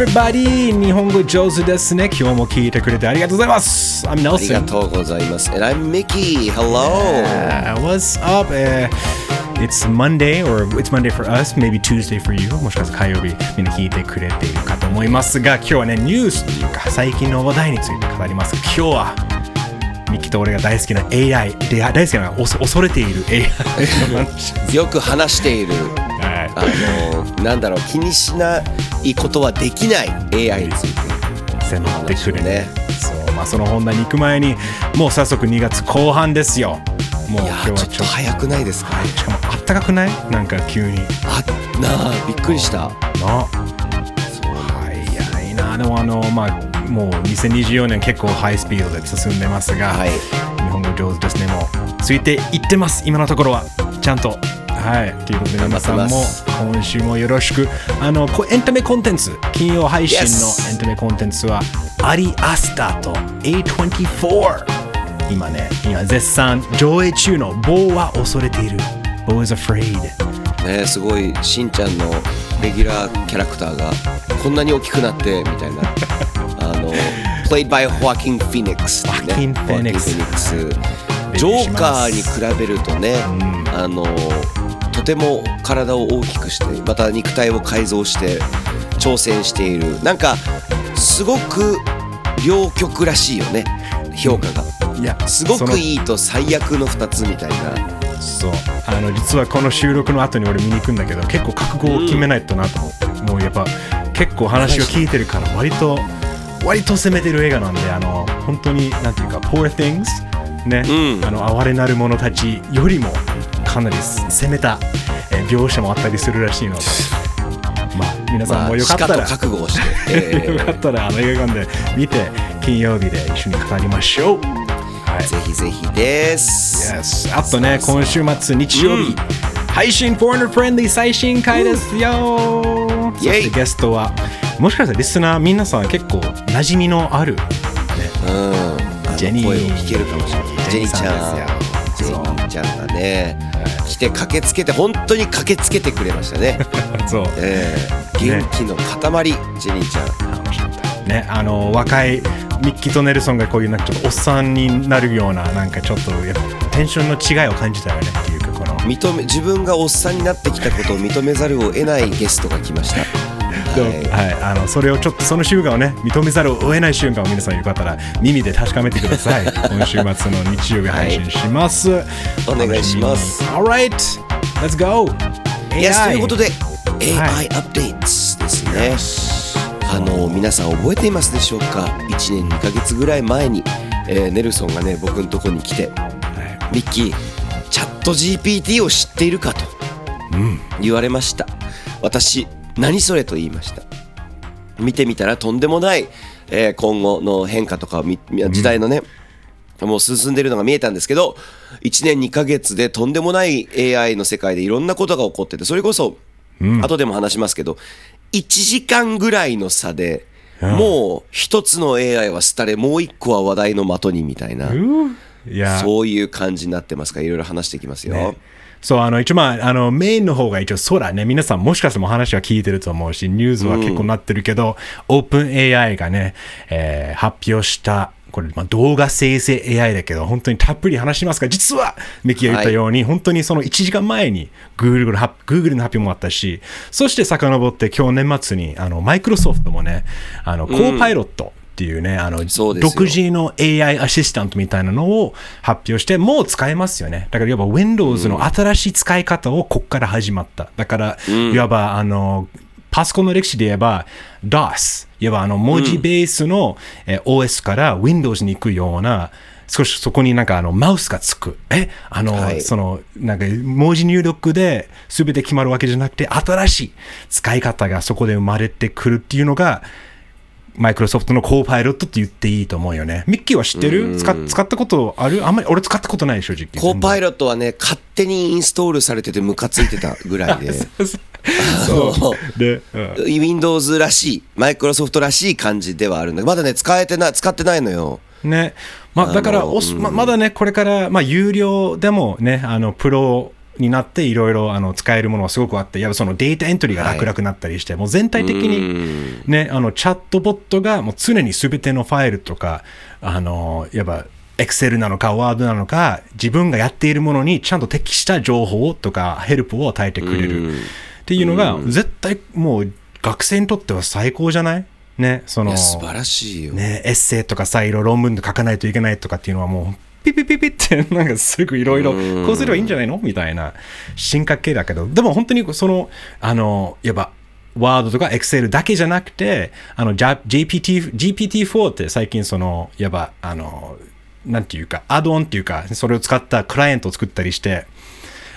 everybody! 日本語上手ですね。今日も聞いてくれてありがとうございます。I'm ありが Nelson. とうございます。And I'm Mickey. Hello. Uh, what's up? Uh, it's Monday, or it's Monday for us, maybe Tuesday for you. もしかしたら火曜日みんな聞いてくれているかと思いますが、今日はね、ニュースというか最近の話題について語ります。今日はミキと俺が大好きな AI で大好きな恐恐れている AI よく話している、はいあの、なんだろう、気にしないことはできない AI について。迫ってくるね。ねそうまあその本題に行く前にもう早速2月後半ですよ。もう今日はちょっと。早くないですか。しかもあったかくない？なんか急に。あ、なあ、びっくりした。な早いな。でもあのまあもう2024年結構ハイスピードで進んでますが、はい。日本語上手ですね。もうついていってます。今のところは。ちゃんとはい。ということで皆さんも今週もよろしくあのこエンタメコンテンツ金曜配信のエンタメコンテンツはアリアスターと A24 今ね今絶賛上映中の「棒は恐れている」「Bo is afraid」ね、すごい、しんちゃんのレギュラーキャラクターがこんなに大きくなってみたいな。あの、played by Joaquin Phoenix ね。Joaquin Phoenix ジョーカーに比べるとね、あのとても体を大きくしてまた肉体を改造して挑戦している。なんかすごく両極らしいよね評価が。いやすごくいいと最悪の2つみたいな。そう。あの実はこの収録の後に俺見に行くんだけど結構覚悟を決めないとなと思って、もうやっぱ結構話を聞いてるから割と割と攻めてる映画なんであの本当になんていうか Poor Things ね、うん。あの哀れなる者たちよりもかなり攻めた、えー描写もあったりするらしいのでまあ皆さんまあもよかったら、しかと覚悟をして、えよかったらあの映画館で見て金曜日で一緒に語りましょう。はい。ーぜひぜひです、Yes あとね、今週末日曜日、配信 Foreigner Friendly 最新回ですよ、そイェイしてゲストは、もしかしたらリスナー皆さん結構馴染みのある、ね、うん。あのジェニー声を聞けるかもしれない。ジェニーちゃん。ジェニーちゃんがね来て駆けつけて本当に駆けつけてくれましたね そう、えー、元気の塊、ジェニーちゃん。ね、あの若いミッキーとネルソンがこういうなんかちょっとおっさんになるようななんかちょっとやっぱテンションの違いを感じたよねっていうかこの認め自分がおっさんになってきたことを認めざるを得ないゲストが来ました。はい。はい、あのそれをちょっとその瞬間をね認めざるを得ない瞬間を皆さんよかったら耳で確かめてください。今週末の日曜日配信します、お願いします。Alright let's go. いやということで AI はい。アップデートですね。あの皆さん覚えていますでしょうか？1年2ヶ月ぐらい前に、えーネルソンがね僕のとこに来て「ミッキーチャット GPT を知っているか?」と言われました。私何それと言いました。見てみたらとんでもない、えー今後の変化とか時代のね、もう進んでるのが見えたんですけど1年2ヶ月でとんでもない AI の世界でいろんなことが起こっててそれこそ、後でも話しますけど1時間ぐらいの差で、もう一つの AI は廃れもう一個は話題の的にみたいな、そういう感じになってますか？らいろいろ話していきますよ。そう、あの、一応まあ、あの、メインの方が一応、そうだね、皆さんもしかしても話は聞いてると思うし、ニュースは結構なってるけど、オープン AI がね、えー発表した、これ、まあ、動画生成 AI だけど、本当にたっぷり話しますが、実は、ミキが言ったように、本当にその1時間前に Google の発 Google の発表もあったし、そして遡って今日年末に、あの、マイクロソフトもね、あの、コーパイロット、っていうね、あの独自の AI アシスタントみたいなのを発表して、もう使えますよね。だから、いわば Windows の新しい使い方をここから始まった。だから、いわば、あの、パソコンの歴史で言えば DOS、いわばあの文字ベースの、えー OS から Windows に行くような、少しそこになんかあのマウスがつく。えあの、はいその、なんか文字入力で全て決まるわけじゃなくて、新しい使い方がそこで生まれてくるっていうのが、マイクロソフトのコーパイロットって言っていいと思うよね。ミッキーは知ってる？使っ使ったことある？あんまり俺使ったことない正直。コーパイロットはね勝手にインストールされててムカついてたぐらいで そう。で、うん Windows らしい、マイクロソフトらしい感じではあるんだけど、まだね、使えてない、使ってないのよ。ね。まあ、だからおすま、まだね、これから、まあ、有料でもね、あの、プロになっていろいろあの使えるものがすごくあって、やっぱそのデータエントリーが楽々になったりして、もう全体的に、ね、あのチャットボットがもう常に全てのファイルとか、あのやっぱ Excel なのか Word なのか、自分がやっているものにちゃんと適した情報とかヘルプを与えてくれる。っていうのが、絶対もう学生にとっては最高じゃない？ね、その素晴らしいよ、ね、エッセイとかさ、いろいろ論文で書かないといけないとかっていうのはもう、ピピピピってなんかすぐいろいろこうすればいいんじゃないの？みたいな進化系だけど。でも本当にそのあのやっぱワードとか Excel だけじゃなくてあの GPT GPT-4 って最近そのやっぱあのなんていうかアドオンっていうかそれを使ったクライアントを作ったりして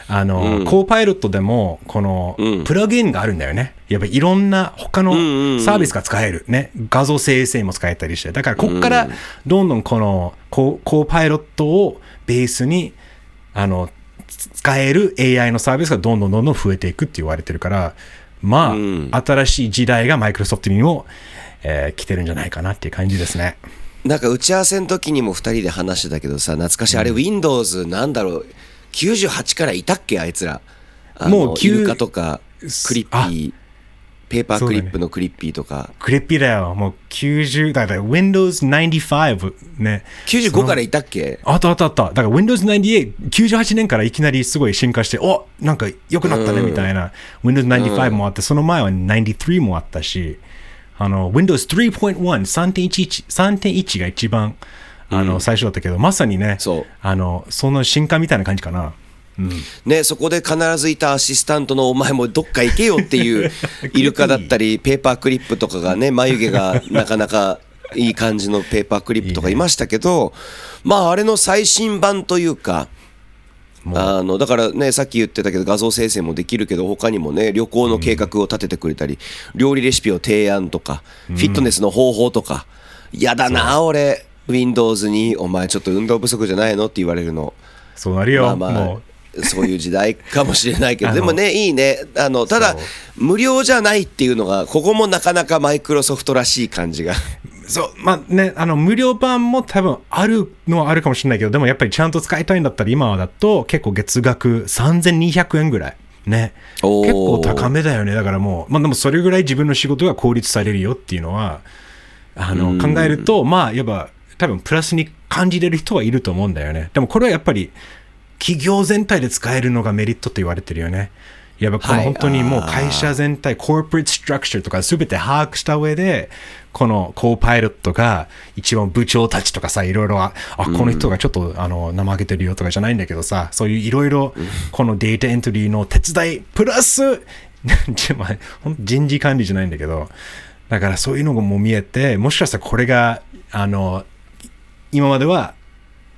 あの、うん、コーパイロットでも、この、プラグインがあるんだよね。やっぱいろんな他のサービスが使える。ね。画像生成も使えたりして。だから、ここからどんどんこのコ、コーパイロットをベースに、あの、使える AI のサービスがどんどんどんどん増えていくって言われてるから、まあ、うん、新しい時代がマイクロソフトにも、えー、来てるんじゃないかなっていう感じですね。なんか打ち合わせの時にも2人で話してたけどさ、懐かしい。あれ、Windows なんだろう？98からいたっけ？あいつら。もうイルカとかクリッピー。ペーパークリップのクリッピーとか、ね、クリッピーだよ。もう90だから Windows 95ね。95からいたっけ？あったあったあった。だから Windows 98 98年からいきなりすごい進化しておなんか良くなったねみたいな、うん、Windows 95もあって、その前は93もあったし。あの Windows 3.1 3.11 3.1が一番あの、最初だったけど、まさにね、そう。あのその進化みたいな感じかな。うん、ね、そこで必ずいたアシスタントのお前もどっか行けよっていう イルカだったりペーパークリップとかがね眉毛がなかなかいい感じのペーパークリップとかいましたけどまああれの最新版というかあのだからねさっき言ってたけど画像生成もできるけど他にもね旅行の計画を立ててくれたり、料理レシピを提案とか、フィットネスの方法とか嫌だな俺 Windows にお前ちょっと運動不足じゃないの？って言われるの。そうなるよ、まあまあ、そういう時代かもしれないけど でもねいいね。あのただ無料じゃないっていうのがここもなかなかマイクロソフトらしい感じが。そう。まあねあの無料版も多分あるのはあるかもしれないけどでもやっぱりちゃんと使いたいんだったら今だと結構月額3200円ぐらいね。結構高めだよね。だからもうまあでもそれぐらい自分の仕事が効率されるよっていうのはあの考えるとまあやっぱ多分プラスに感じれる人はいると思うんだよね。でもこれはやっぱり企業全体で使えるのがメリットと言われてるよね。やっぱこの本当にもう会社全体、コーポレートストラクチャーとか全て把握した上で、このコーパイロットが一番部長たちとかさ、いろいろ、あ、この人がちょっとあの怠けてるよとかじゃないんだけどさ、そういういろいろこのデータエントリーの手伝い、プラス、人事管理じゃないんだけど、だからそういうのも見えて、もしかしたらこれが、あの、今までは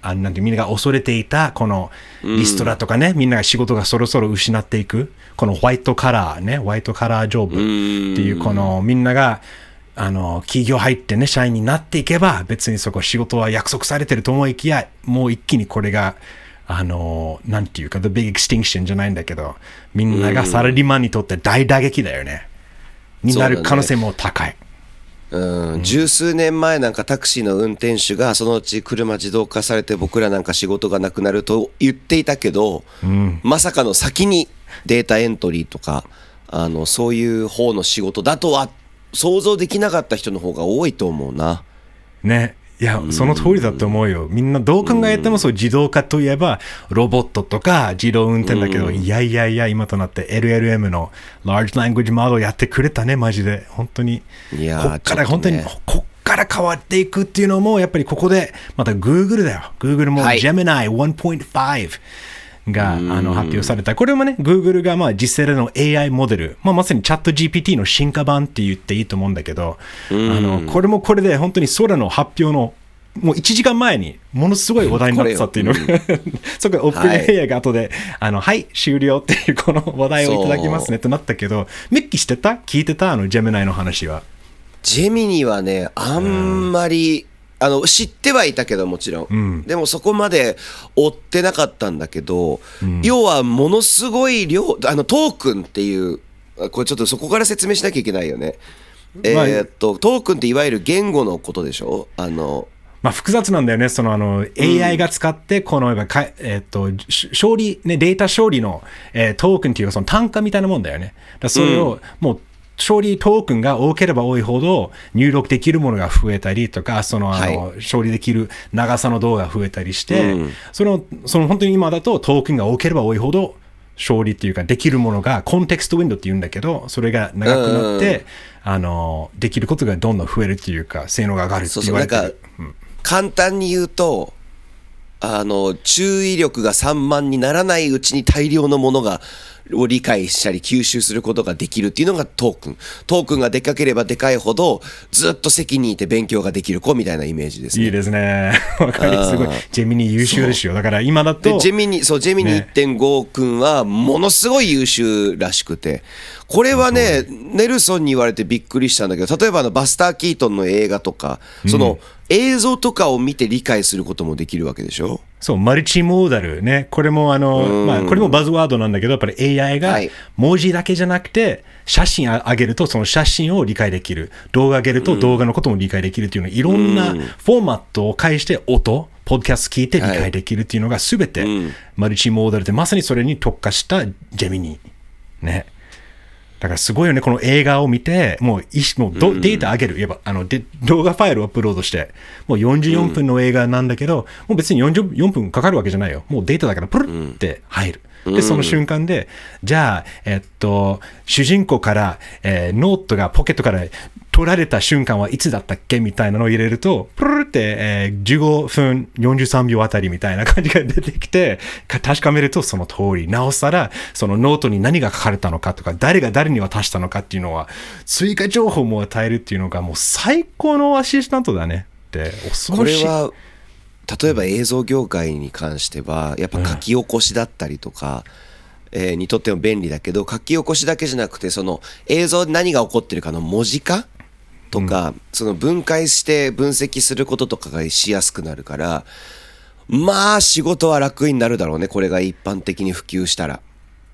あなんてみんなが恐れていたこのリストラとかね、うん、みんなが仕事がそろそろ失っていくこのホワイトカラーねホワイトカラージョブっていうこのみんながあの企業入ってね社員になっていけば別にそこ仕事は約束されてると思いきやもう一気にこれがあのなんていうか The Big Extinction じゃないんだけどみんながサラリーマンにとって大打撃だよね。になる可能性も高い。うん、十数年前なんかタクシーの運転手がそのうち車自動化されて僕らなんか仕事がなくなると言っていたけど、うん、まさかの先にデータエントリーとかあのそういう方の仕事だとは想像できなかった人の方が多いと思うな。ねいや、その通りだと思うよ。みんなどう考えてもそう自動化といえば、ロボットとか自動運転だけど、いやいやいや、今となって LLM の Large Language Model やってくれたね、マジで。本当に。いやこっから本当に、こっから変わっていくっていうのも、やっぱりここで、また Google だよ。Google も Gemini 1.5。があの発表された。これもね、Google がまあ実際での AI モデル、まあ、まさにチャット GPT の進化版って言っていいと思うんだけど、あのこれもこれで本当に空の発表のもう1時間前にものすごい話題になってたっていうのが、そこでオープン AI が後で、はい、あの、はい、終了っていうこの話題をいただきますねってなったけど、ミッキーしてた？聞いてた？あの、ジェミナイの話は。ジェミニはね、あんまり、あの知ってはいたけどもちろん、うん、でもそこまで追ってなかったんだけど、うん、要はものすごい量あのトークンっていうこれちょっとそこから説明しなきゃいけないよね、えー、っとトークンっていわゆる言語のことでしょ？あのまあ、複雑なんだよね。そのあの AI が使って、この、かえっ、と、し処理、ね、データ処理の、えートークンっていうかその単価みたいなもんだよね。だそれを、もう、処理トークンが多ければ多いほど入力できるものが増えたりとか、そのあの、処理できる長さの動画が増えたりして、うん。その、その本当に今だとトークンが多ければ多いほど、勝利っていうか、できるものが、コンテクストウィンドウって言うんだけど、それが長くなって、あの、できることがどんどん増えるっていうか、性能が上がるってそうそう、なん言われてかる。、簡単に言うと、あの、注意力が散漫にならないうちに大量のものが、を理解したり吸収することができるっていうのがトークン。トークンがでかければでかいほど、ずっと席にいて勉強ができる子みたいなイメージですね。いいですね。わかりすごい。ジェミニ優秀ですよ。だから今だでと、ジェミニそうジェミニね1.5君はものすごい優秀らしくてこれはねネルソンに言われてびっくりしたんだけど例えばあのバスター・キートンの映画とかその映像とかを見て理解することもできるわけでしょそう、マルチモーダルね。これもあの、まあ、これもバズワードなんだけど、やっぱり AI がはい文字だけじゃなくて、写真あ上げるとその写真を理解できる。動画上げると動画のことも理解できるっていうの、いろんなフォーマットを介して音、ポッドキャスト聞いて理解できるっていうのがすべてマルチモーダルで、まさにそれに特化したジェミニ。ね。だからすごいよね、この映画を見て、もういしもうどデータ上げる、言えばあので動画ファイルをアップロードして、もう44分の映画なんだけど、もう別に44分かかるわけじゃないよ。もうデータだから、プルって入る。で、その瞬間で、じゃあ、えっと、主人公から、えーノートがポケットから取られた瞬間はいつだったっけみたいなのを入れると、プルルって、えー15分43秒あたりみたいな感じが出てきて、か確かめるとその通り。なおさら、そのノートに何が書かれたのかとか、誰が誰に渡したのかっていうのは、追加情報も与えるっていうのがもう最高のアシスタントだねって、恐ころしい。れは例えば映像業界に関してはやっぱ書き起こしだったりとか、えーにとっても便利だけど書き起こしだけじゃなくてその映像で何が起こってるかの文字化とか、その分解して分析することとかがしやすくなるからまあ仕事は楽になるだろうねこれが一般的に普及したら。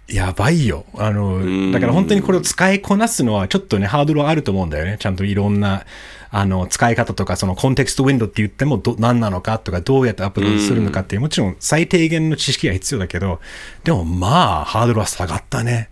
やばいよ。あの、だから本当にこれを使いこなすのはちょっとね、ハードルはあると思うんだよね。ちゃんといろんな、あの、使い方とか、そのコンテクストウィンドウって言ってもど何なのかとか、どうやってアップロードするのかっていう、もちろん最低限の知識が必要だけど、でもまあ、ハードルは下がったね。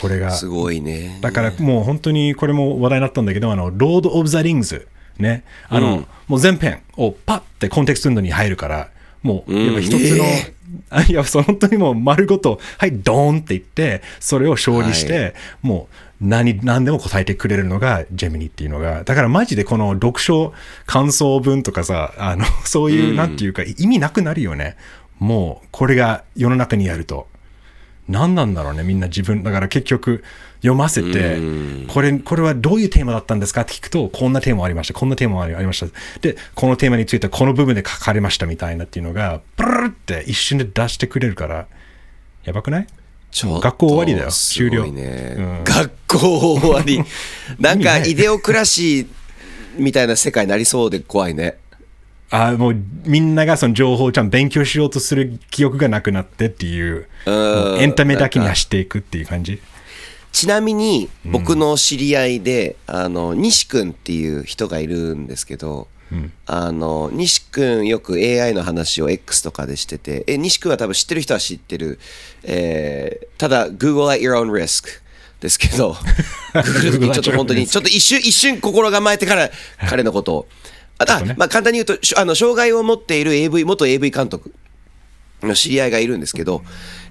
これが。すごいね。だからもう本当にこれも話題になったんだけど、あの、ロード・オブ・ザ・リングズ、ね。あの、もう全編をパッてコンテクストウィンドウに入るから、もう、やっぱ一つの、えあ いや、本当にもう丸ごと、はい、ドーンって言って、それを勝利して、もう何、何でも答えてくれるのがジェミニっていうのが、だからマジでこの読書感想文とかさ、あの、そういう、なんていうか、意味なくなるよね。もう、これが世の中にあると。何なんだろうね、みんな自分。だから結局、読ませて、これ、これはどういうテーマだったんですか？って聞くと、こんなテーマありました、こんなテーマありました。で、このテーマについてはこの部分で書かれましたみたいなっていうのが、プルルって一瞬で出してくれるから、やばくない？学校終わりだよすごい終了ねうん学校終わり。なんか イデオクラシーみたいな世界になりそうで怖いね。あもうみんながその情報をちゃんと勉強しようとする記憶がなくなってっていう、エンタメだけに走っていくっていう感じ。ちなみに僕の知り合いで、あの西君っていう人がいるんですけど、あの西君よく AI の話を X とかでしててえ西君は多分知ってる人は知ってる、えーただ Google at your own risk ですけど ちょっと本当にちょっと一瞬一瞬心構えてから彼のことをああ、まあ簡単に言うとしあの障害を持っている AV 元 AV 監督の知り合いがいるんですけど、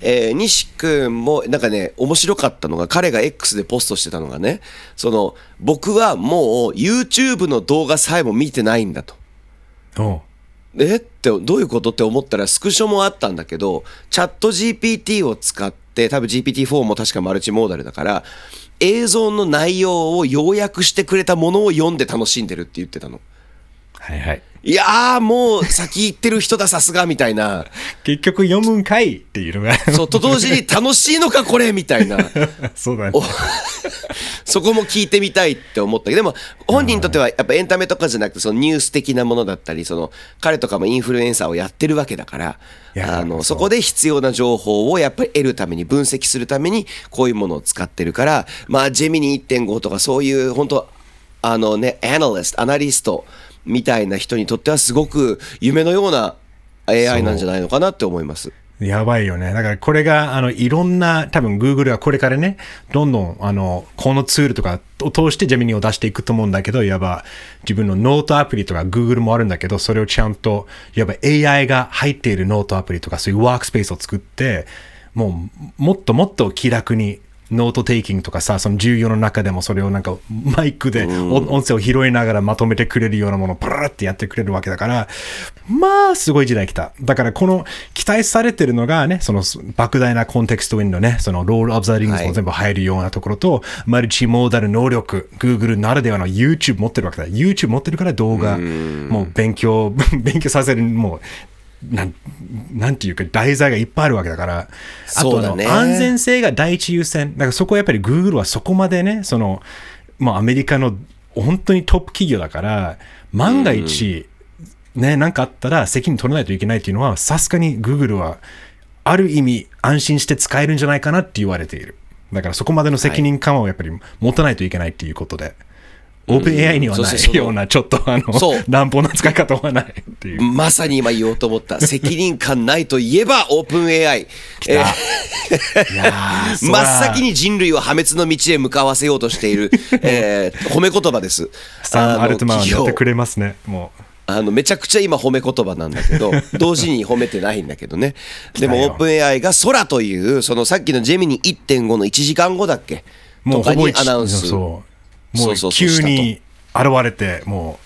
えー西君もなんかね面白かったのが彼が X でポストしてたのがねその僕はもう YouTube の動画さえも見てないんだと。え？ってどういうことって思ったらスクショもあったんだけどチャット GPT を使って多分 GPT-4 も確かマルチモーダルだから映像の内容を要約してくれたものを読んで楽しんでるって言ってたの。はいはい。いやーもう先行ってる人ださすがみたいな。結局読むんかいっていうのが。そうと同時に楽しいのかこれみたいな。そうだねお。そこも聞いてみたいって思ったけどでも本人にとってはやっぱエンタメとかじゃなくてそのニュース的なものだったりその彼とかもインフルエンサーをやってるわけだからあのそこで必要な情報をやっぱり得るために分析するためにこういうものを使ってるからまあジェミニ1.5とかそういう本当あのね、アナリスト、アナリストみたいな人にとってはすごく夢のような AI なんじゃないのかなって思います。やばいよね。だからこれが、あの、いろんな、多分 Google はこれからね、どんどん、あの、このツールとかを通して Gemini を出していくと思うんだけど、いわば自分のノートアプリとか Google もあるんだけど、それをちゃんと、いわば AI が入っているノートアプリとか、そういうワークスペースを作って、もう、もっともっと気楽に、note taking とかさ、その授業の中でもそれをなんかマイクで音音声を拾いながらまとめてくれるようなものをプルルってやってくれるわけだから、まあ、すごい時代来た。だからこの期待されてるのがね、その莫大な context window ね、その Lord of the Rings も全部入るようなところと、マルチモーダル能力、Google ならではの YouTube 持ってるわけだ。YouTube 持ってるから動画、もう勉強、勉強させる、もう、なんなんていうか題材がいっぱいあるわけだから、あとあの、ね安全性が第一優先。だからそこはやっぱり Google はそこまでね、その、まあアメリカの本当にトップ企業だから、万が一、ね、なんかあったら責任取らないといけないっていうのは、さすがに Google は、ある意味安心して使えるんじゃないかなって言われている。だからそこまでの責任感をやっぱり持たないといけないっていうことで、OpenAI にはなそしてそのいような、ちょっとあのそう、乱暴な使い方はないっていう。まさに今言おうと思った。責任感ないといえばオープン AI。えいやー そ真らっ先に人類を破滅の道へ向かわせようとしている、えー褒め言葉です。サン・アルトマンはやってくれますね、もう。あのめちゃくちゃ今褒め言葉なんだけど 同時に褒めてないんだけどねでもオープン AI が空というそのさっきのジェミニ1.5の1時間後だっけ？もうほぼ一アナウンスそう。もそう急に現れて、も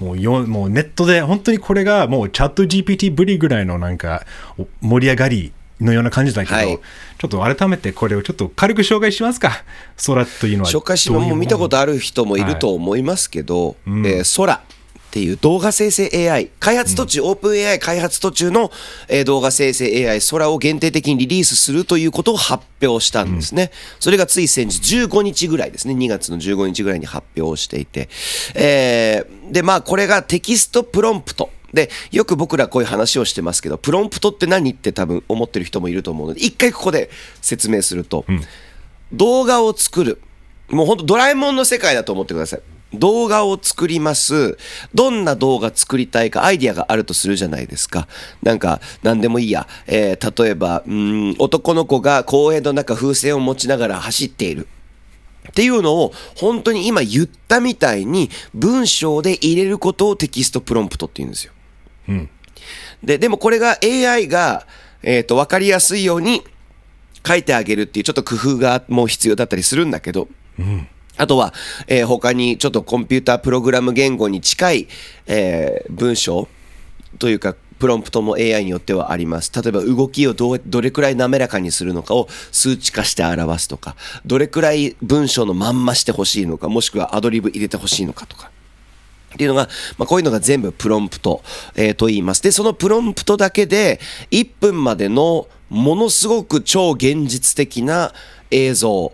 う、もうよもうネットで本当にこれがもうチャット GPT ぶりぐらいのなんかお盛り上がりのような感じだけど、はい。ちょっと改めてこれをちょっと軽く紹介しますか？空というのは。紹介しも見たことある人もいると思いますけど、えー空っていう動画生成 AI 開発途中、 OpenAI 開発途中の、えー動画生成 AI 空を限定的にリリースするということを発表したんですね、それがつい先日15日ぐらいですね。2月の15日ぐらいに発表していて、えーでまあこれがテキストプロンプト。でよく僕らこういう話をしてますけどプロンプトって何って多分思ってる人もいると思うので一回ここで説明すると、動画を作る。もうほんとドラえもんの世界だと思ってください。動画を作ります。どんな動画作りたいかアイディアがあるとするじゃないですか。なんか、なんでもいいや。えー例えば、うーん、男の子が公園の中風船を持ちながら走っている。っていうのを本当に今言ったみたいに文章で入れることをテキストプロンプトって言うんですよ。で、でもこれが AI が、えっ、と、わかりやすいように書いてあげるっていうちょっと工夫がもう必要だったりするんだけど、あとは、えー他にちょっとコンピュータープログラム言語に近い、えー文章というか、プロンプトも AI によってはあります。例えば動きをどどれくらい滑らかにするのかを数値化して表すとか、どれくらい文章のまんましてほしいのか、もしくはアドリブ入れてほしいのかとか。っていうのが、まあ、こういうのが全部プロンプト、えーと言います。で、そのプロンプトだけで1分までのものすごく超現実的な映像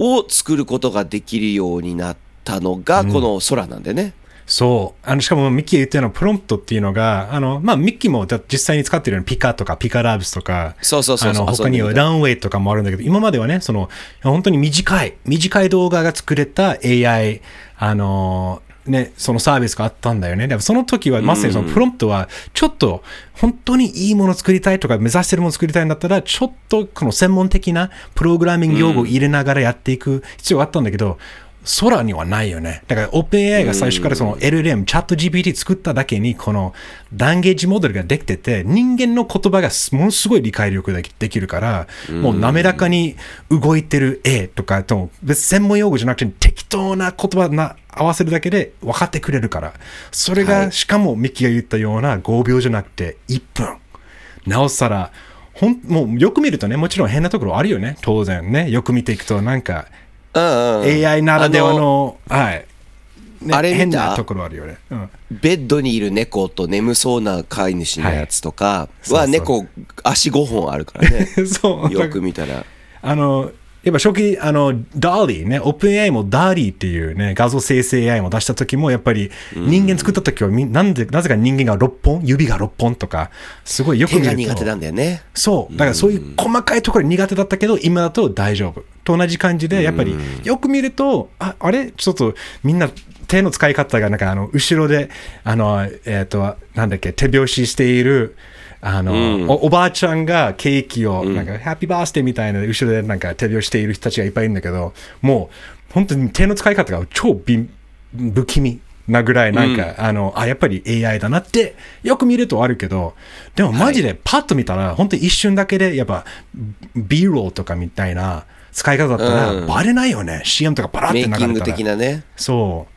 を作ることができるようになったのが、この空なんでね。そう。あの、しかもミッキーが言ったようなプロンプトっていうのが、あの、まあ、ミッキーもだ実際に使ってるようなピカとかピカラブスとか、そうそうそうあの、他にはランウェイとかもあるんだけど、今まではね、その、本当に短い、短い動画が作れた AI、あの、ね、そのサービスがあったんだよね。でもその時はまさにそのプロンプトは、ちょっと本当にいいものを作りたいとか目指してるものを作りたいんだったら、ちょっとこの専門的なプログラミング用語を入れながらやっていく必要があったんだけど、空にはないよね。だから OpenAI が最初からその LLM、チャット GPT 作っただけに、このランゲージモデルができてて、人間の言葉がものすごい理解力ができるから、もう滑らかに動いてる絵とかと、別に専門用語じゃなくて適当な言葉な合わせるだけで分かってくれるから。それが、しかもミッキーが言ったような5秒じゃなくて1分。なおさら、ほんもうよく見るとね、もちろん変なところあるよね、当然ね。よく見ていくと、なんか、うんうん。AI ならではの、はい。ねあれ変なところあるよね。うん。ベッドにいる猫と眠そうな飼い主のやつとかは猫足5本あるからね。そう。よく見たら。あの、やっぱ初期、あの、ダーリーね、OpenAI もダーリーっていうね、画像生成 AI も出した時も、やっぱり人間作った時はみ、なんで、なぜか人間が6本、指が6本とか、すごいよく手見ると。が苦手なんだよね。そう。だからそういう細かいところ苦手だったけど、今だと大丈夫。と同じ感じで、やっぱりよく見ると、ああれ？ちょっとみんな手の使い方がなんかあの後ろで、あの、えっ、と、なんだっけ、手拍子している、あの、おおばあちゃんがケーキを、なんか、ハッピーバースデーみたいな、後ろでなんか手拍子している人たちがいっぱいいるんだけど、もう、本当に手の使い方が超び不気味なぐらい、なんか、あの、あ、やっぱり AI だなって、よく見るとあるけど、でもマジでパッと見たら、本当に一瞬だけで、やっぱ、B ローとかみたいな使い方だったら、バレないよね。CM とかバラってメイキング流れたら。的なね。そう。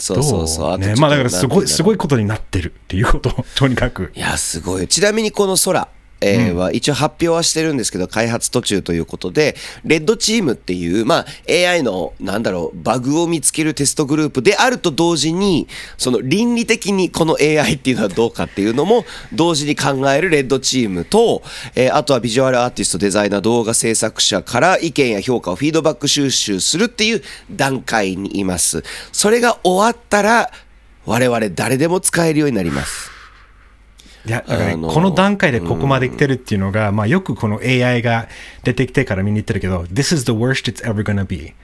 そうそうそう。ね、まあだからすごい、すごいことになってるっていうこと、とにかく。いや、すごい。ちなみにこの空。えーは一応発表はしてるんですけど、開発途中ということで、レッドチームっていう、まあ、AI の、なんだろう、バグを見つけるテストグループであると同時に、その倫理的にこの AI っていうのはどうかっていうのも、同時に考えるレッドチームと、えーあとはビジュアルアーティスト、デザイナー、動画制作者から意見や評価をフィードバック収集するっていう段階にいます。それが終わったら、我々誰でも使えるようになります。いや、だから、この段階でここまで来てるっていうのが、まあよくこの AI が出てきてから見に行ってるけど、This is the worst it's ever gonna be.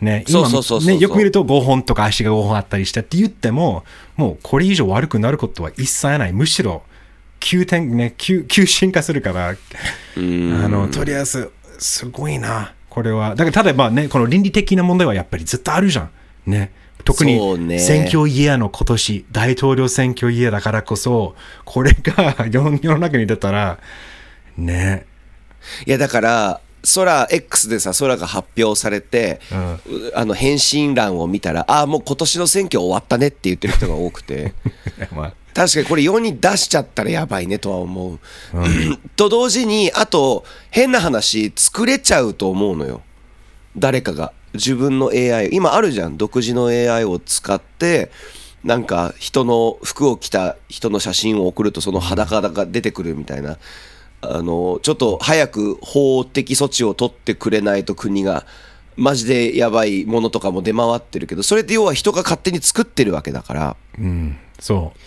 ね、今ね、よく見ると5本とか足が5本あったりしてって言っても、もうこれ以上悪くなることは一切ない。むしろ、急転、ね、急、急進化するから、あの、とりあえず、すごいな、これは。だから、ただまあね、この倫理的な問題はやっぱりずっとあるじゃん。ね。特に選挙イヤーの今年、大統領選挙イヤーだからこそ、これが 世の中に出たら、ね。いやだから空 X でさ空が発表されて、うあの返信欄を見たらああもう今年の選挙終わったねって言ってる人が多くて。まあ、確かにこれ世に出しちゃったらやばいねとは思う、と同時にあと変な話作れちゃうと思うのよ。誰かが自分の AI 今あるじゃん。独自の AI を使ってなんか人の服を着た人の写真を送るとその裸が出てくるみたいな。あのちょっと早く法的措置を取ってくれないと国がマジでやばいものとかも出回ってるけどそれって要は人が勝手に作ってるわけだから、うん、そう。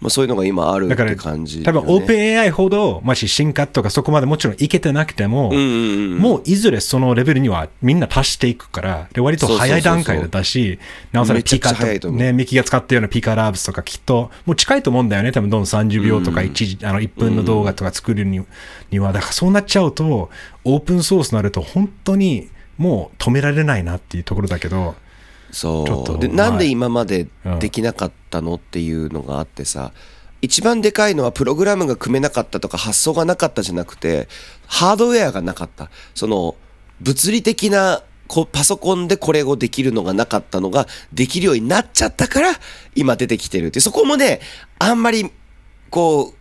まあ、そういうのが今あるっだから、て感じ、多分オープン AI ほど、もし進化とかそこまでもちろんいけてなくても、うんうんうんもういずれそのレベルにはみんな達していくから、で割と早い段階だし、なおさらピカと、ね、ミキが使ってるようなピカラブスとかきっと、もう近いと思うんだよね、多分どんどん30秒とか 1,、時あの1分の動画とか作るに,、には、だからそうなっちゃうと、オープンソースになると本当にもう止められないなっていうところだけど、そう。でまあなんで今までできなかったのっていうのがあってさ一番でかいのはプログラムが組めなかったとか発想がなかったじゃなくてハードウェアがなかった。その物理的なこパソコンでこれをできるのがなかったのができるようになっちゃったから今出てきてるってそこもねあんまりこ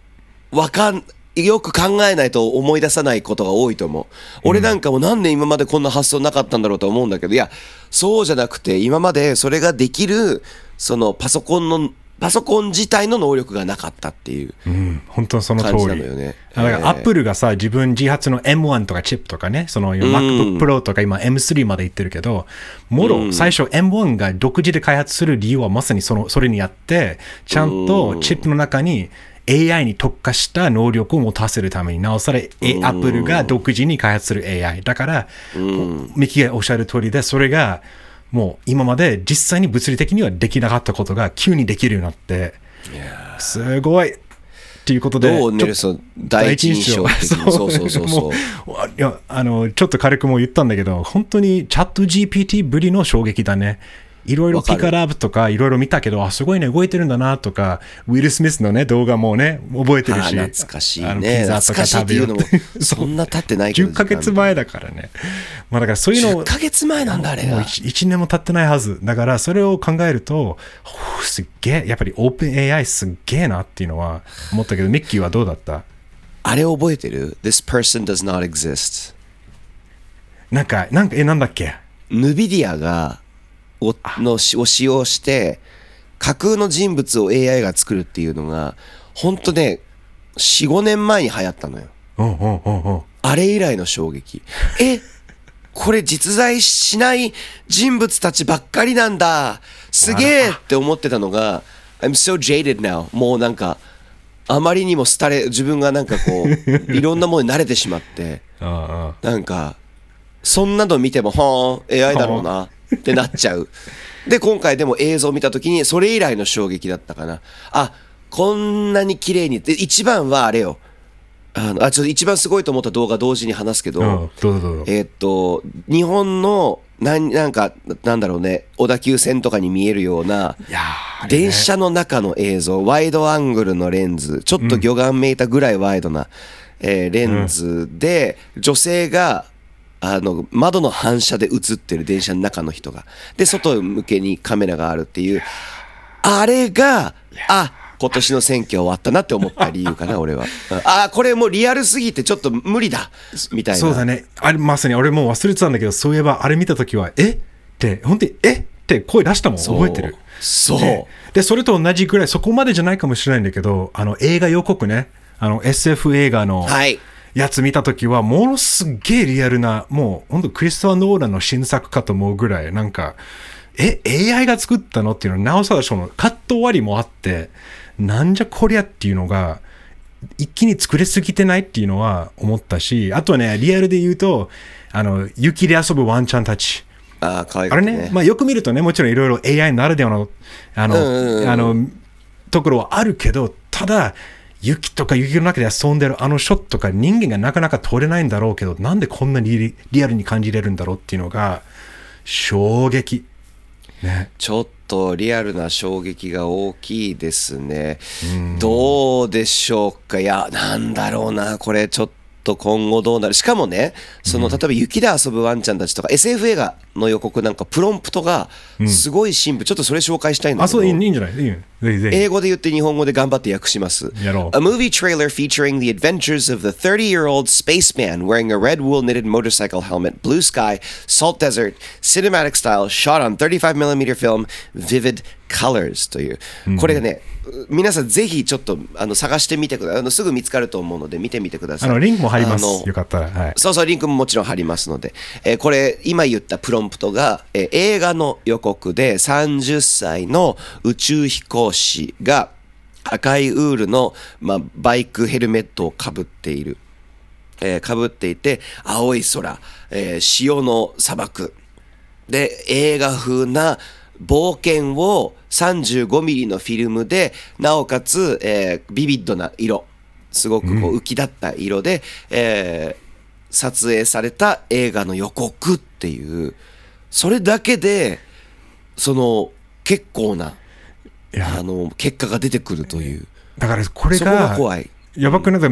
うわかんよく考えないと思い出さないことが多いと思う。俺なんかもなんで今までこんな発想なかったんだろうと思うんだけど、いや、そうじゃなくて今までそれができる、そのパソコンの、パソコン自体の能力がなかったっていう。うん、本当にその通り。のよねだからえーアップルがさ、自分自発の M1 とかチップとかね、その MacBook Pro とか今 M3 まで行ってるけど、もろ最初 M1 が独自で開発する理由はまさにそのそれにやって、ちゃんとチップの中に AI に特化した能力を持たせるために、なおさら、え Apple が独自に開発する AI。だから、ミキがおっしゃる通りで、それがもう今まで実際に物理的にはできなかったことが急にできるようになって、すごい。っていうことで、どうネルソン第一印象そうそうそうそう。いやあのちょっと軽くも言ったんだけど本当にチャット GPT ぶりの衝撃だねいろいろピカラブとかいろいろ見たけどあすごいね動いてるんだなとかウィル・スミスのね動画もね覚えてるしあ懐かしいあのねピザとか懐かしいっていうのも そんな経ってないけど10ヶ月前だからね。まあだからそういうの10ヶ月前なんだあれが 1, 年も経ってないはず。だからそれを考えると、すっげえ、やっぱりオープン AI すっげえなっていうのは思ったけど、ミッキーはどうだった？あれ覚えてる ?This person does not exist なんか、なんか、え、なんだっけ？NVIDIA がおのしを使用して架空の人物を AI が作るっていうのがほんとね45年前に流行ったのよ。うんうんうんうん。あれ以来の衝撃。えこれ実在しない人物たちばっかりなんだ。すげえって思ってたのが I'm so jaded now もうなんかあまりにも廃れ自分がなんかこう いろんなものに慣れてしまって。あなんかそんなの見ても、はーん、AI だろうなってなっちゃう。で、今回でも映像を見たときに、それ以来の衝撃だったかな。あ、こんなに綺麗に。で、一番はあれよ。あの、あ、ちょっと一番すごいと思った動画同時に話すけど、うん、どうぞどうぞ。えーっと、日本の、なん、なんか、なんだろうね、小田急線とかに見えるような、いやーあれね電車の中の映像、ワイドアングルのレンズ、ちょっと魚眼メーターぐらいワイドな、えーレンズで、女性が、あの、窓の反射で映ってる電車の中の人が。で、外向けにカメラがあるっていう、あれが、あ、今年の選挙終わったなって思った理由かな、俺は。うんあ、これもうリアルすぎてちょっと無理だ、みたいな。そうだね。あれ、まさに俺もう忘れてたんだけど、そういえばあれ見たときは、え？って、本当に、え？って声出したもん、覚えてる。そう。でで、それと同じぐらい、そこまでじゃないかもしれないんだけど、あの、映画予告ね、あの、SF 映画のはい。やつ見たときは、ものすっげえリアルな、もう、本当クリストファー・ノーランの新作かと思うぐらい、なんか、え、AI が作ったのっていうのは、なおさらその、カット終わりもあって、なんじゃこりゃっていうのが、一気に作れすぎてないっていうのは思ったし、あとね、リアルで言うと、あの、雪で遊ぶワンちゃんたち。あー、可愛かったね。あれね、まあよく見るとね、もちろんいろいろ AI ならではの、あの、あの、ところはあるけど、ただ、雪とか雪の中で遊んでるあのショットとか人間がなかなか撮れないんだろうけど、なんでこんなにリリアルに感じれるんだろうっていうのが、衝撃。ね。ちょっとリアルな衝撃が大きいですね。どうでしょうか？いや、なんだろうな、これちょっと今後どうなる？しかもね、その、例えば雪で遊ぶワンちゃんたちとか、SF 映画の予告なんかプロンプトがすごいシンプル。ちょっとそれ紹介したいんだあ、けど。そう、いいんじゃない？いい。英語で言って日本語で頑張って訳します。やろう A movie trailer featuring the adventures of the 30-year-old spaceman wearing a red wool knitted motorcycle helmet, blue sky, salt desert, cinematic style, shot on 35mm film, vivid colors という。これがね、皆さんぜひちょっとあの探してみてください。あのすぐ見つかると思うので見てみてください。あの、リンクも貼ります。よかったら。はい。そうそう、リンクももちろん貼りますので、えーこれ、今言ったプロンプトが、えー映画の予告で30歳の宇宙飛行士が赤いウールの、まあ、バイクヘルメットをかぶっている。えー、かぶっていて、青い空、えー潮の砂漠。で、映画風な冒険を35ミリのフィルムで、なおかつ、えービビッドな色。すごくこう浮き立った色で、えー撮影された映画の予告っていう、それだけで、その、結構な、あの、結果が出てくるという。だからこれがが怖い。やばくなんか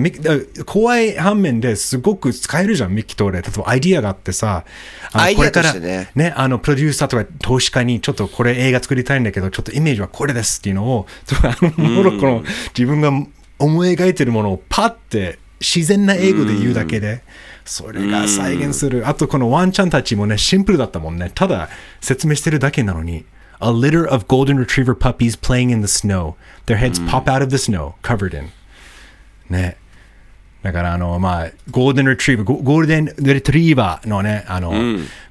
怖い反面ですごく使えるじゃん、ミッキーと俺。例えばアイディアがあってさ、あのアイディアこれからねね、あの、プロデューサーとか投資家にちょっとこれ映画作りたいんだけど、ちょっとイメージはこれですっていうのを、あの、モロッコの自分が思い描いてるものをパッて自然な英語で言うだけで、それが再現する。あとこのワンちゃんたちもね、シンプルだったもんね。ただ説明してるだけなのに。A litter of golden retriever puppies playing in the snow. Their heads pop out of the snow, covered in. ね。だから、あの、まあ、ゴールデンレトリーバー、ゴゴールデンレトリーバーのね、あの、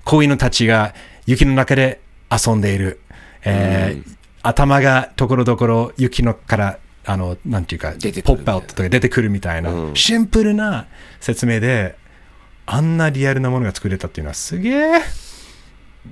子犬たちが雪の中で遊んでいる。えー頭がところどころ雪のから、あの、なんていうか、ポップアウトとか出てくるみたいな、シンプルな説明で、あんなリアルなものが作れたっていうのはすげえ、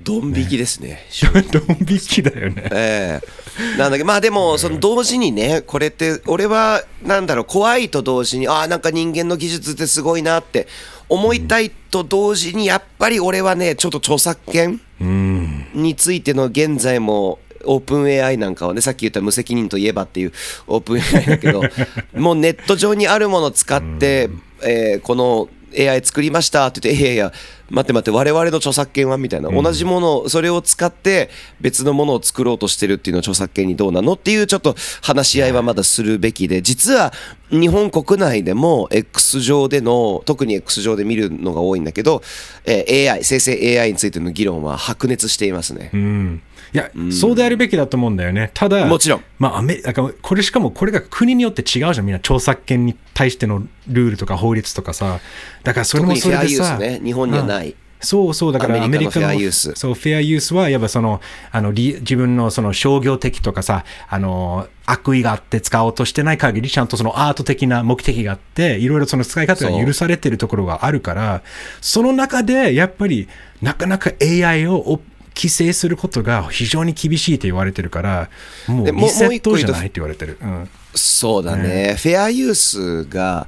ドン引きですね。ドン引きだよね。ええ。なんだけど、まあでも、その同時にね、これって、俺は、なんだろう、怖いと同時に、ああ、なんか人間の技術ってすごいなって思いたいと同時に、やっぱり俺はね、ちょっと著作権についての現在も、オープン AI なんかはね、さっき言った無責任といえばっていうオープン AI だけど、もうネット上にあるものを使って、えーこの AI 作りましたって言って、いやいや、待って待って、我々の著作権はみたいな、同じものを、それを使って別のものを作ろうとしてるっていうのは著作権にどうなのっていうちょっと話し合いはまだするべきで、実は日本国内でも X 上での、特に X 上で見るのが多いんだけど、えー AI、生成 AI についての議論は白熱していますね。うん。いや、そうであるべきだと思うんだよね。ただ、もちろん。まあ、アメこれしかもこれが国によって違うじゃん、みんな著作権に対してのルールとか法律とかさ。だからそれ特にフェアもそれでさ、ユースね、日本にはない。そうそう、だからアアメリカののフェアユースそう、フェアユースは、やっぱその、あの、り自分のその商業的とかさ、あの、悪意があって使おうとしてない限り、ちゃんとそのアート的な目的があって、いろいろその使い方が許されてるところがあるから、その中で、やっぱり、なかなか AI をお規制することが非常に厳しいと言われてるから、もうリセットじゃないって言われてる。うん。そうだね、フェアユースが、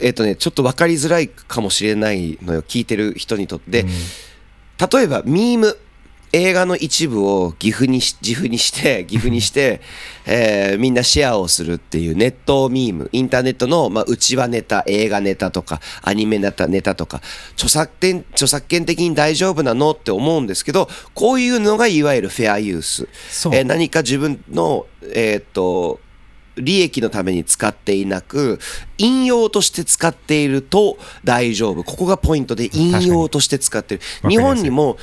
えっ、とね、ちょっと分かりづらいかもしれないのよ、聞いてる人にとって。例えば、ミーム、映画の一部を岐阜にし、自負にして、岐阜にして、えーみんなシェアをするっていうネットミーム、インターネットの、まあ、内輪ネタ、映画ネタとか、アニメネタ、ネタとか、著作権、著作権的に大丈夫なのって思うんですけど、こういうのがいわゆるフェアユース。えー何か自分の、えーっと、利益のために使っていなく、引用として使っていると大丈夫。ここがポイントで、引用として使ってる。日本にも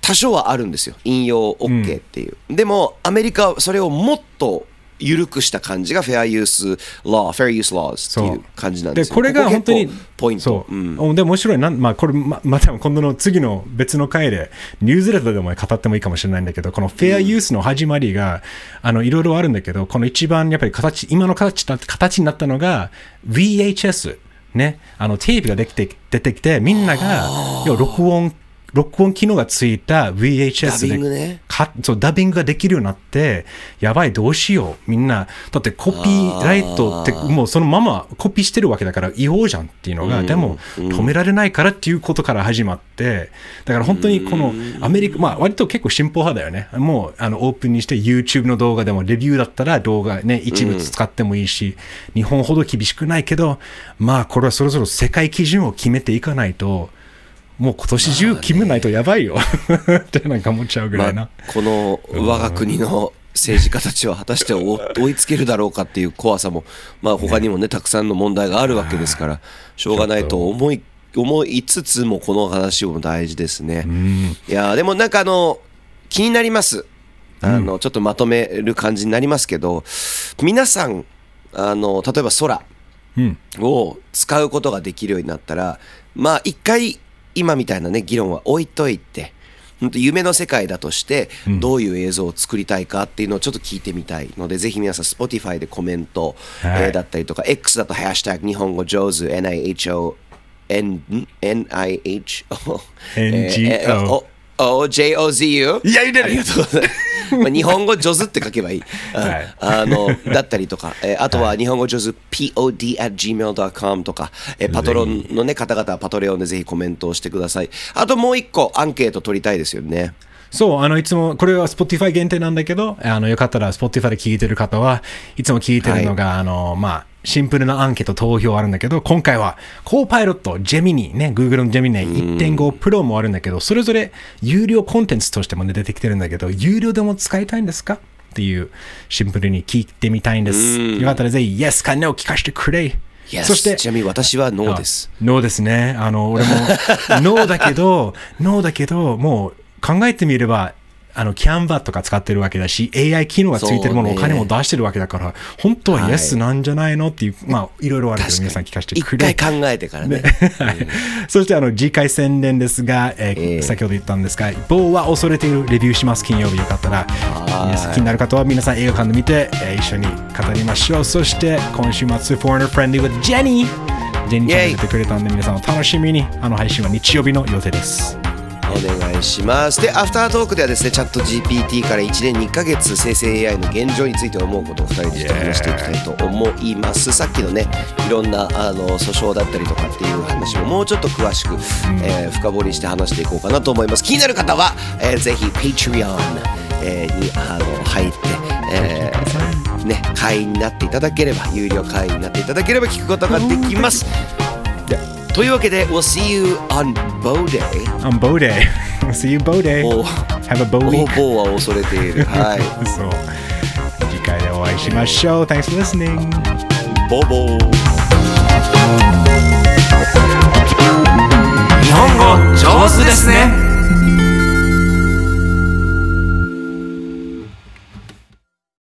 多少はあるんですよ。引用 OK っていう。でも、アメリカはそれをもっと緩くした感じがフェアユース law、フェアユース laws っていう感じなんですよ。これが本当にポイント。そう、うん。おで面白い。なんまあこれままた今度の次の別の回でニュースレターでも語ってもいいかもしれないんだけどこのフェアユースの始まりが、あのいろいろあるんだけどこの一番やっぱり形今の形だ形になったのが VHS ね。あのテープができて出てきてみんなが要は録音録音機能がついた VHS ダビでングね。かそうダビングができるようになって、やばい、どうしよう、みんな、だってコピーライトって、もうそのままコピーしてるわけだから、違法じゃんっていうのが、でも、止められないからっていうことから始まって、だから本当にこのアメリカ、まあ、割と結構進歩派だよね、もうあのオープンにして YouTube の動画でも、レビューだったら動画ね、一部使ってもいいし、日本ほど厳しくないけど、まあ、これはそろそろ世界基準を決めていかないと、もう今年中決めないとやばいよ。ってなんか思っちゃうぐらいな。まあ、この我が国の政治家たちは果たして追追いつけるだろうかっていう怖さも、まあ他にもね、たくさんの問題があるわけですから、しょうがないと思い、思いつつもこの話も大事ですね。いやーでもなんかあの、気になります。あの、ちょっとまとめる感じになりますけど、皆さん、あの、例えば空、うん。を使うことができるようになったら、まあ一回今みたいなね、議論は置いといて、本当夢の世界だとして、どういう映像を作りたいかっていうのをちょっと聞いてみたいので、ぜひ皆さん Spotify でコメント、はい。えーだったりとか、X だとハッシュタグ日本語上手 NIHO N NIHO NGO O JOZU いや言うてる。ありがとうございます。まあ、日本語上手って書けばいい。あの、だったりとか、えーあとは日本語上手 pod at gmail.com とか、えーパトロンのね、方々はパトレオンでぜひコメントをしてください。あともう一個アンケート取りたいですよね。そう、あの、いつも、これは Spotify 限定なんだけど、あの、よかったら Spotify で聞いてる方は、いつも聞いてるのが、あの、まあ、シンプルなアンケート投票あるんだけど、今回は、コーパイロット、ジェミニ、ね、Google のジェミニ1.5 Pro もあるんだけど、それぞれ有料コンテンツとしてもね、出てきてるんだけど、有料でも使いたいんですか？っていう、シンプルに聞いてみたいんです。よかったらぜひ、Yes か No 聞かせてくれ。Yes そして、ちなみに私はノーです。ノーですね。あの、俺も、ノーだけど、ノーだけど、もう考えてみれば、あの、キャンバーとか使ってるわけだし、AI 機能がついてるもの、お金も出してるわけだから、本当ははい Yes なんじゃないのっていう、まあ、いろいろあるけど、皆さん聞かせて一くれ。回考えてからね。はい、そしてあの次回宣伝ですが、えーええ先ほど言ったんですが、某は恐れているレビューします、金曜日よかったら、気になる方は皆さん映画館で見て、えー一緒に語りましょう。そして今週末、Foreigner Friendly with Jenny。ジェニーちゃんが出てくれたんで、皆さんお楽しみに。あの配信は日曜日の予定です。お願いします。で、アフタートークではですね、チャット GPT から1年2ヶ月生成 AI の現状について思うことを2人でちょっと話していきたいと思います。さっきのね、いろんなあの訴訟だったりとかっていう話ももうちょっと詳しく、えー深掘りして話していこうかなと思います。気になる方は、えーぜひ Patreon、えーにあの入って、えーね、会員になっていただければ、有料会員になっていただければ聞くことができます。というわけで、We'll see you on Bow Day. On Bow Day. See you Bow Day. お Have a Bow 方 Week. 々は恐れている。はい。そう。次回でお会いしましょう。Thanks for listening. ボボ日本語上手ですね